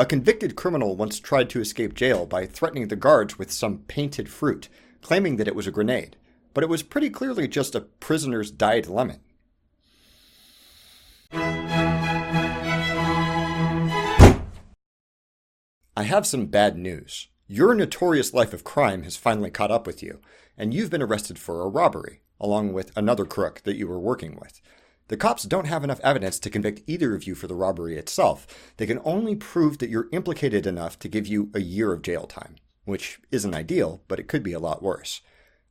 A convicted criminal once tried to escape jail by threatening the guards with some painted fruit, claiming that it was a grenade, but it was pretty clearly just a prisoner's dyed lemon. I have some bad news. Your notorious life of crime has finally caught up with you, and you've been arrested for a robbery, along with another crook that you were working with. The cops don't have enough evidence to convict either of you for the robbery itself. They can only prove that you're implicated enough to give you a year of jail time, which isn't ideal, but it could be a lot worse.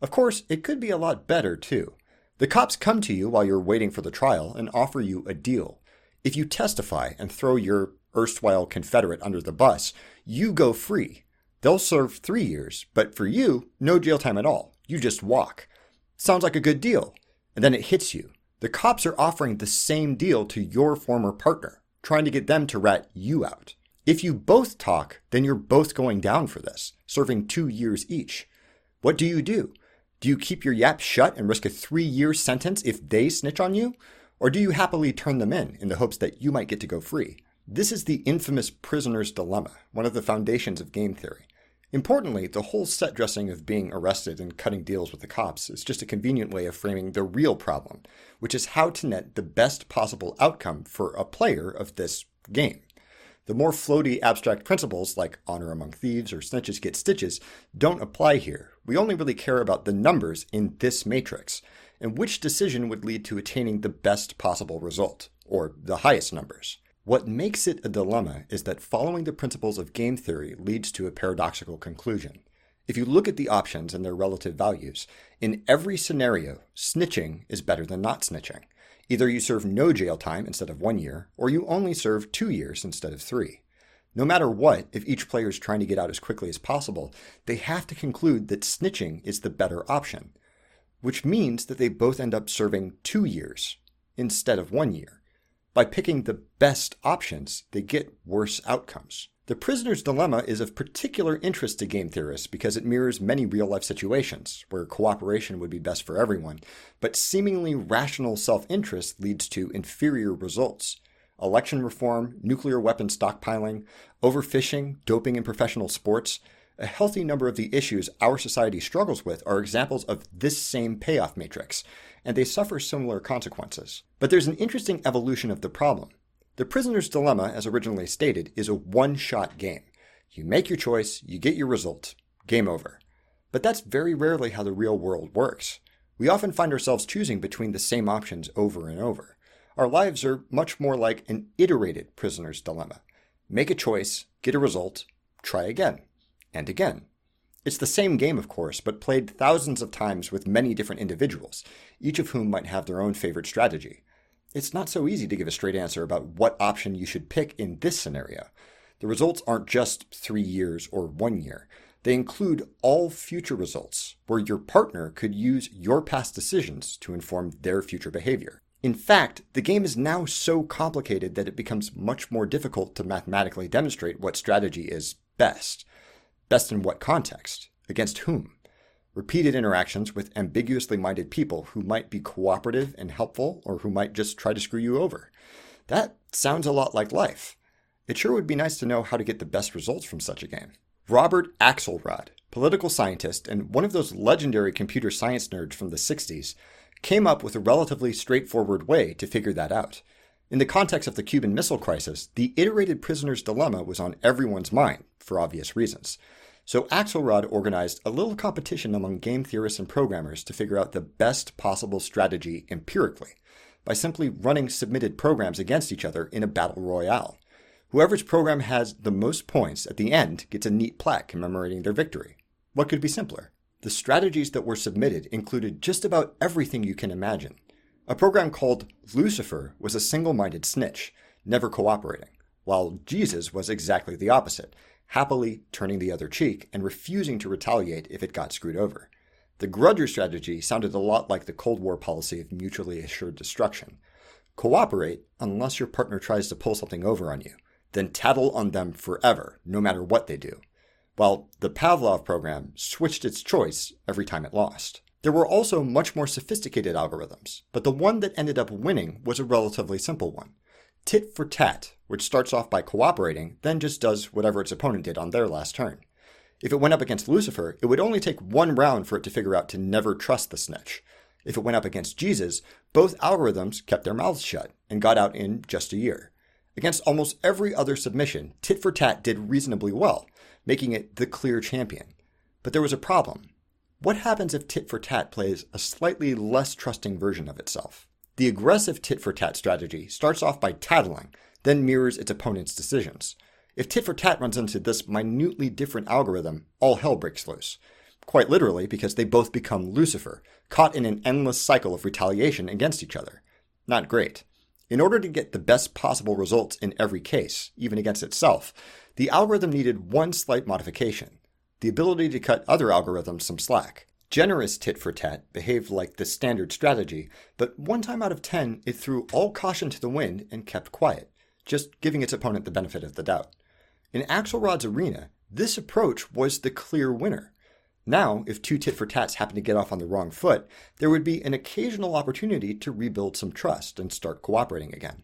Of course, it could be a lot better, too. The cops come to you while you're waiting for the trial and offer you a deal. If you testify and throw your erstwhile Confederate under the bus, you go free. They'll serve three years, but for you, no jail time at all. You just walk. Sounds like a good deal. And then it hits you. The cops are offering the same deal to your former partner, trying to get them to rat you out. If you both talk, then you're both going down for this, serving two years each. What do you do? Do you keep your yap shut and risk a three year sentence if they snitch on you? Or do you happily turn them in in the hopes that you might get to go free? This is the infamous prisoner's dilemma, one of the foundations of game theory. Importantly, the whole set dressing of being arrested and cutting deals with the cops is just a convenient way of framing the real problem, which is how to net the best possible outcome for a player of this game. The more floaty abstract principles like honor among thieves or snitches get stitches don't apply here. We only really care about the numbers in this matrix and which decision would lead to attaining the best possible result, or the highest numbers. What makes it a dilemma is that following the principles of game theory leads to a paradoxical conclusion. If you look at the options and their relative values, in every scenario, snitching is better than not snitching. Either you serve no jail time instead of one year, or you only serve two years instead of three. No matter what, if each player is trying to get out as quickly as possible, they have to conclude that snitching is the better option, which means that they both end up serving two years instead of one year. By picking the best options, they get worse outcomes. The prisoner's dilemma is of particular interest to game theorists because it mirrors many real life situations where cooperation would be best for everyone, but seemingly rational self interest leads to inferior results. Election reform, nuclear weapon stockpiling, overfishing, doping in professional sports, a healthy number of the issues our society struggles with are examples of this same payoff matrix, and they suffer similar consequences. But there's an interesting evolution of the problem. The prisoner's dilemma, as originally stated, is a one shot game. You make your choice, you get your result, game over. But that's very rarely how the real world works. We often find ourselves choosing between the same options over and over. Our lives are much more like an iterated prisoner's dilemma. Make a choice, get a result, try again and again. It's the same game, of course, but played thousands of times with many different individuals, each of whom might have their own favorite strategy. It's not so easy to give a straight answer about what option you should pick in this scenario. The results aren't just three years or one year. They include all future results, where your partner could use your past decisions to inform their future behavior. In fact, the game is now so complicated that it becomes much more difficult to mathematically demonstrate what strategy is best. Best in what context? Against whom? Repeated interactions with ambiguously minded people who might be cooperative and helpful or who might just try to screw you over. That sounds a lot like life. It sure would be nice to know how to get the best results from such a game. Robert Axelrod, political scientist and one of those legendary computer science nerds from the 60s, came up with a relatively straightforward way to figure that out. In the context of the Cuban Missile Crisis, the iterated prisoner's dilemma was on everyone's mind, for obvious reasons. So Axelrod organized a little competition among game theorists and programmers to figure out the best possible strategy empirically, by simply running submitted programs against each other in a battle royale. Whoever's program has the most points at the end gets a neat plaque commemorating their victory. What could be simpler? The strategies that were submitted included just about everything you can imagine a program called Lucifer was a single minded snitch, never cooperating, while Jesus was exactly the opposite, happily turning the other cheek and refusing to retaliate if it got screwed over. The grudger strategy sounded a lot like the Cold War policy of mutually assured destruction. Cooperate unless your partner tries to pull something over on you, then tattle on them forever, no matter what they do. While the Pavlov program switched its choice every time it lost. There were also much more sophisticated algorithms, but the one that ended up winning was a relatively simple one. Tit for tat, which starts off by cooperating, then just does whatever its opponent did on their last turn. If it went up against Lucifer, it would only take one round for it to figure out to never trust the snitch. If it went up against Jesus, both algorithms kept their mouths shut and got out in just a year. Against almost every other submission, Tit for Tat did reasonably well, making it the clear champion. But there was a problem. What happens if Tit for Tat plays a slightly less trusting version of itself? The aggressive Tit for Tat strategy starts off by tattling, then mirrors its opponent's decisions. If Tit for Tat runs into this minutely different algorithm, all hell breaks loose. Quite literally, because they both become Lucifer, caught in an endless cycle of retaliation against each other. Not great. In order to get the best possible results in every case, even against itself, the algorithm needed one slight modification the ability to cut other algorithms some slack. Generous tit for tat behaved like the standard strategy, but one time out of ten, it threw all caution to the wind and kept quiet, just giving its opponent the benefit of the doubt. In Axelrod's arena, this approach was the clear winner. Now, if two tit for tats happened to get off on the wrong foot, there would be an occasional opportunity to rebuild some trust and start cooperating again.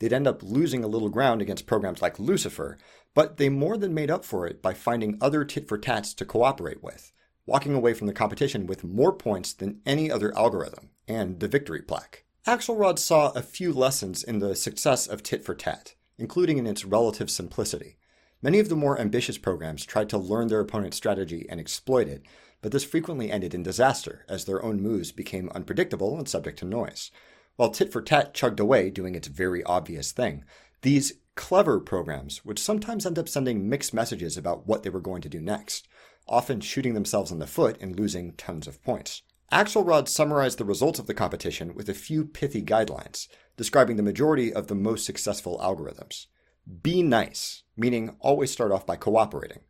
They'd end up losing a little ground against programs like Lucifer, but they more than made up for it by finding other tit for tats to cooperate with, walking away from the competition with more points than any other algorithm, and the victory plaque. Axelrod saw a few lessons in the success of tit for tat, including in its relative simplicity. Many of the more ambitious programs tried to learn their opponent's strategy and exploit it, but this frequently ended in disaster as their own moves became unpredictable and subject to noise. While Tit for Tat chugged away doing its very obvious thing, these clever programs would sometimes end up sending mixed messages about what they were going to do next, often shooting themselves in the foot and losing tons of points. Axelrod summarized the results of the competition with a few pithy guidelines, describing the majority of the most successful algorithms. Be nice, meaning always start off by cooperating.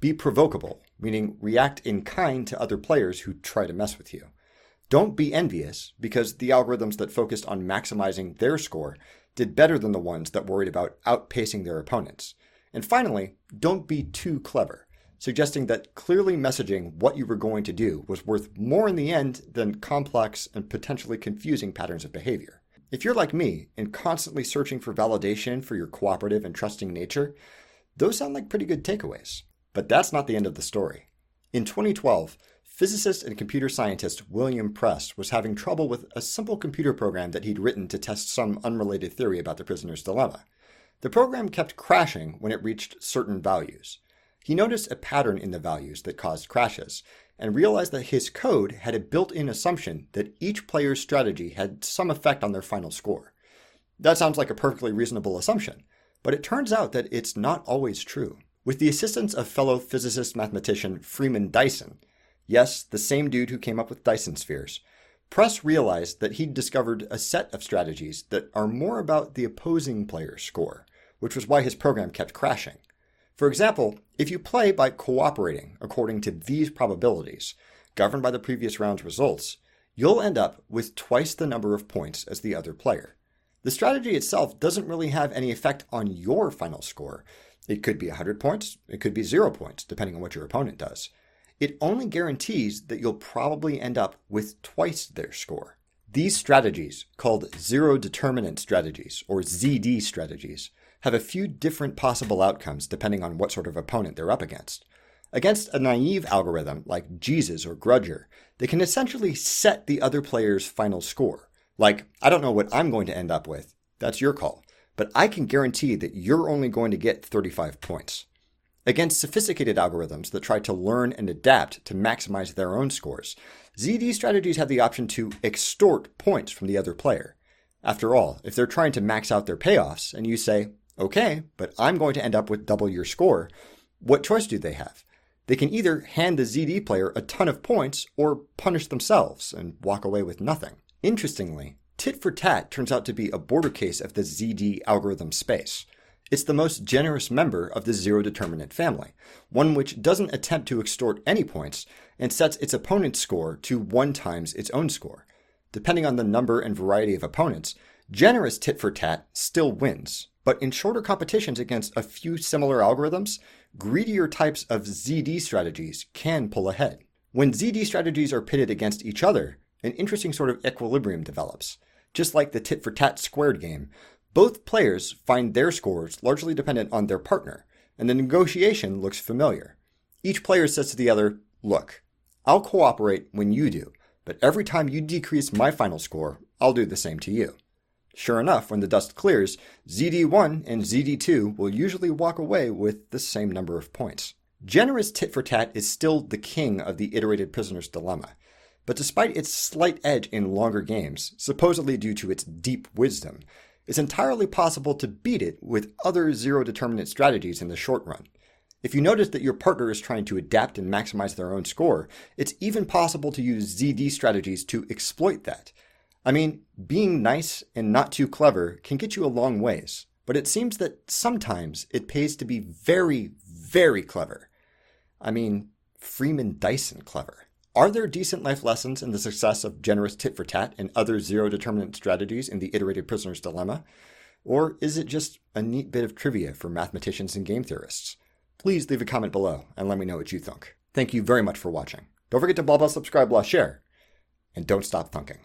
Be provocable, meaning react in kind to other players who try to mess with you. Don't be envious, because the algorithms that focused on maximizing their score did better than the ones that worried about outpacing their opponents. And finally, don't be too clever, suggesting that clearly messaging what you were going to do was worth more in the end than complex and potentially confusing patterns of behavior. If you're like me and constantly searching for validation for your cooperative and trusting nature, those sound like pretty good takeaways. But that's not the end of the story. In 2012, physicist and computer scientist William Press was having trouble with a simple computer program that he'd written to test some unrelated theory about the prisoner's dilemma. The program kept crashing when it reached certain values. He noticed a pattern in the values that caused crashes, and realized that his code had a built in assumption that each player's strategy had some effect on their final score. That sounds like a perfectly reasonable assumption, but it turns out that it's not always true. With the assistance of fellow physicist mathematician Freeman Dyson, yes, the same dude who came up with Dyson spheres, Press realized that he'd discovered a set of strategies that are more about the opposing player's score, which was why his program kept crashing. For example, if you play by cooperating according to these probabilities, governed by the previous round's results, you'll end up with twice the number of points as the other player. The strategy itself doesn't really have any effect on your final score. It could be 100 points, it could be 0 points, depending on what your opponent does. It only guarantees that you'll probably end up with twice their score. These strategies, called zero determinant strategies or ZD strategies, have a few different possible outcomes depending on what sort of opponent they're up against. Against a naive algorithm like Jesus or Grudger, they can essentially set the other player's final score. Like, I don't know what I'm going to end up with. That's your call. But I can guarantee that you're only going to get 35 points. Against sophisticated algorithms that try to learn and adapt to maximize their own scores, ZD strategies have the option to extort points from the other player. After all, if they're trying to max out their payoffs and you say, Okay, but I'm going to end up with double your score. What choice do they have? They can either hand the ZD player a ton of points or punish themselves and walk away with nothing. Interestingly, tit for tat turns out to be a border case of the ZD algorithm space. It's the most generous member of the zero determinant family, one which doesn't attempt to extort any points and sets its opponent's score to one times its own score. Depending on the number and variety of opponents, generous tit for tat still wins, but in shorter competitions against a few similar algorithms, greedier types of ZD strategies can pull ahead. When ZD strategies are pitted against each other, an interesting sort of equilibrium develops. Just like the tit for tat squared game, Both players find their scores largely dependent on their partner, and the negotiation looks familiar. Each player says to the other, Look, I'll cooperate when you do, but every time you decrease my final score, I'll do the same to you. Sure enough, when the dust clears, ZD1 and ZD2 will usually walk away with the same number of points. Generous tit for tat is still the king of the iterated prisoner's dilemma, but despite its slight edge in longer games, supposedly due to its deep wisdom, it's entirely possible to beat it with other zero determinant strategies in the short run. If you notice that your partner is trying to adapt and maximize their own score, it's even possible to use ZD strategies to exploit that. I mean, being nice and not too clever can get you a long ways, but it seems that sometimes it pays to be very, very clever. I mean, Freeman Dyson clever. Are there decent life lessons in the success of generous tit for tat and other zero determinant strategies in the iterated prisoner's dilemma? Or is it just a neat bit of trivia for mathematicians and game theorists? Please leave a comment below and let me know what you think. Thank you very much for watching. Don't forget to blah blah subscribe blah share, and don't stop thunking.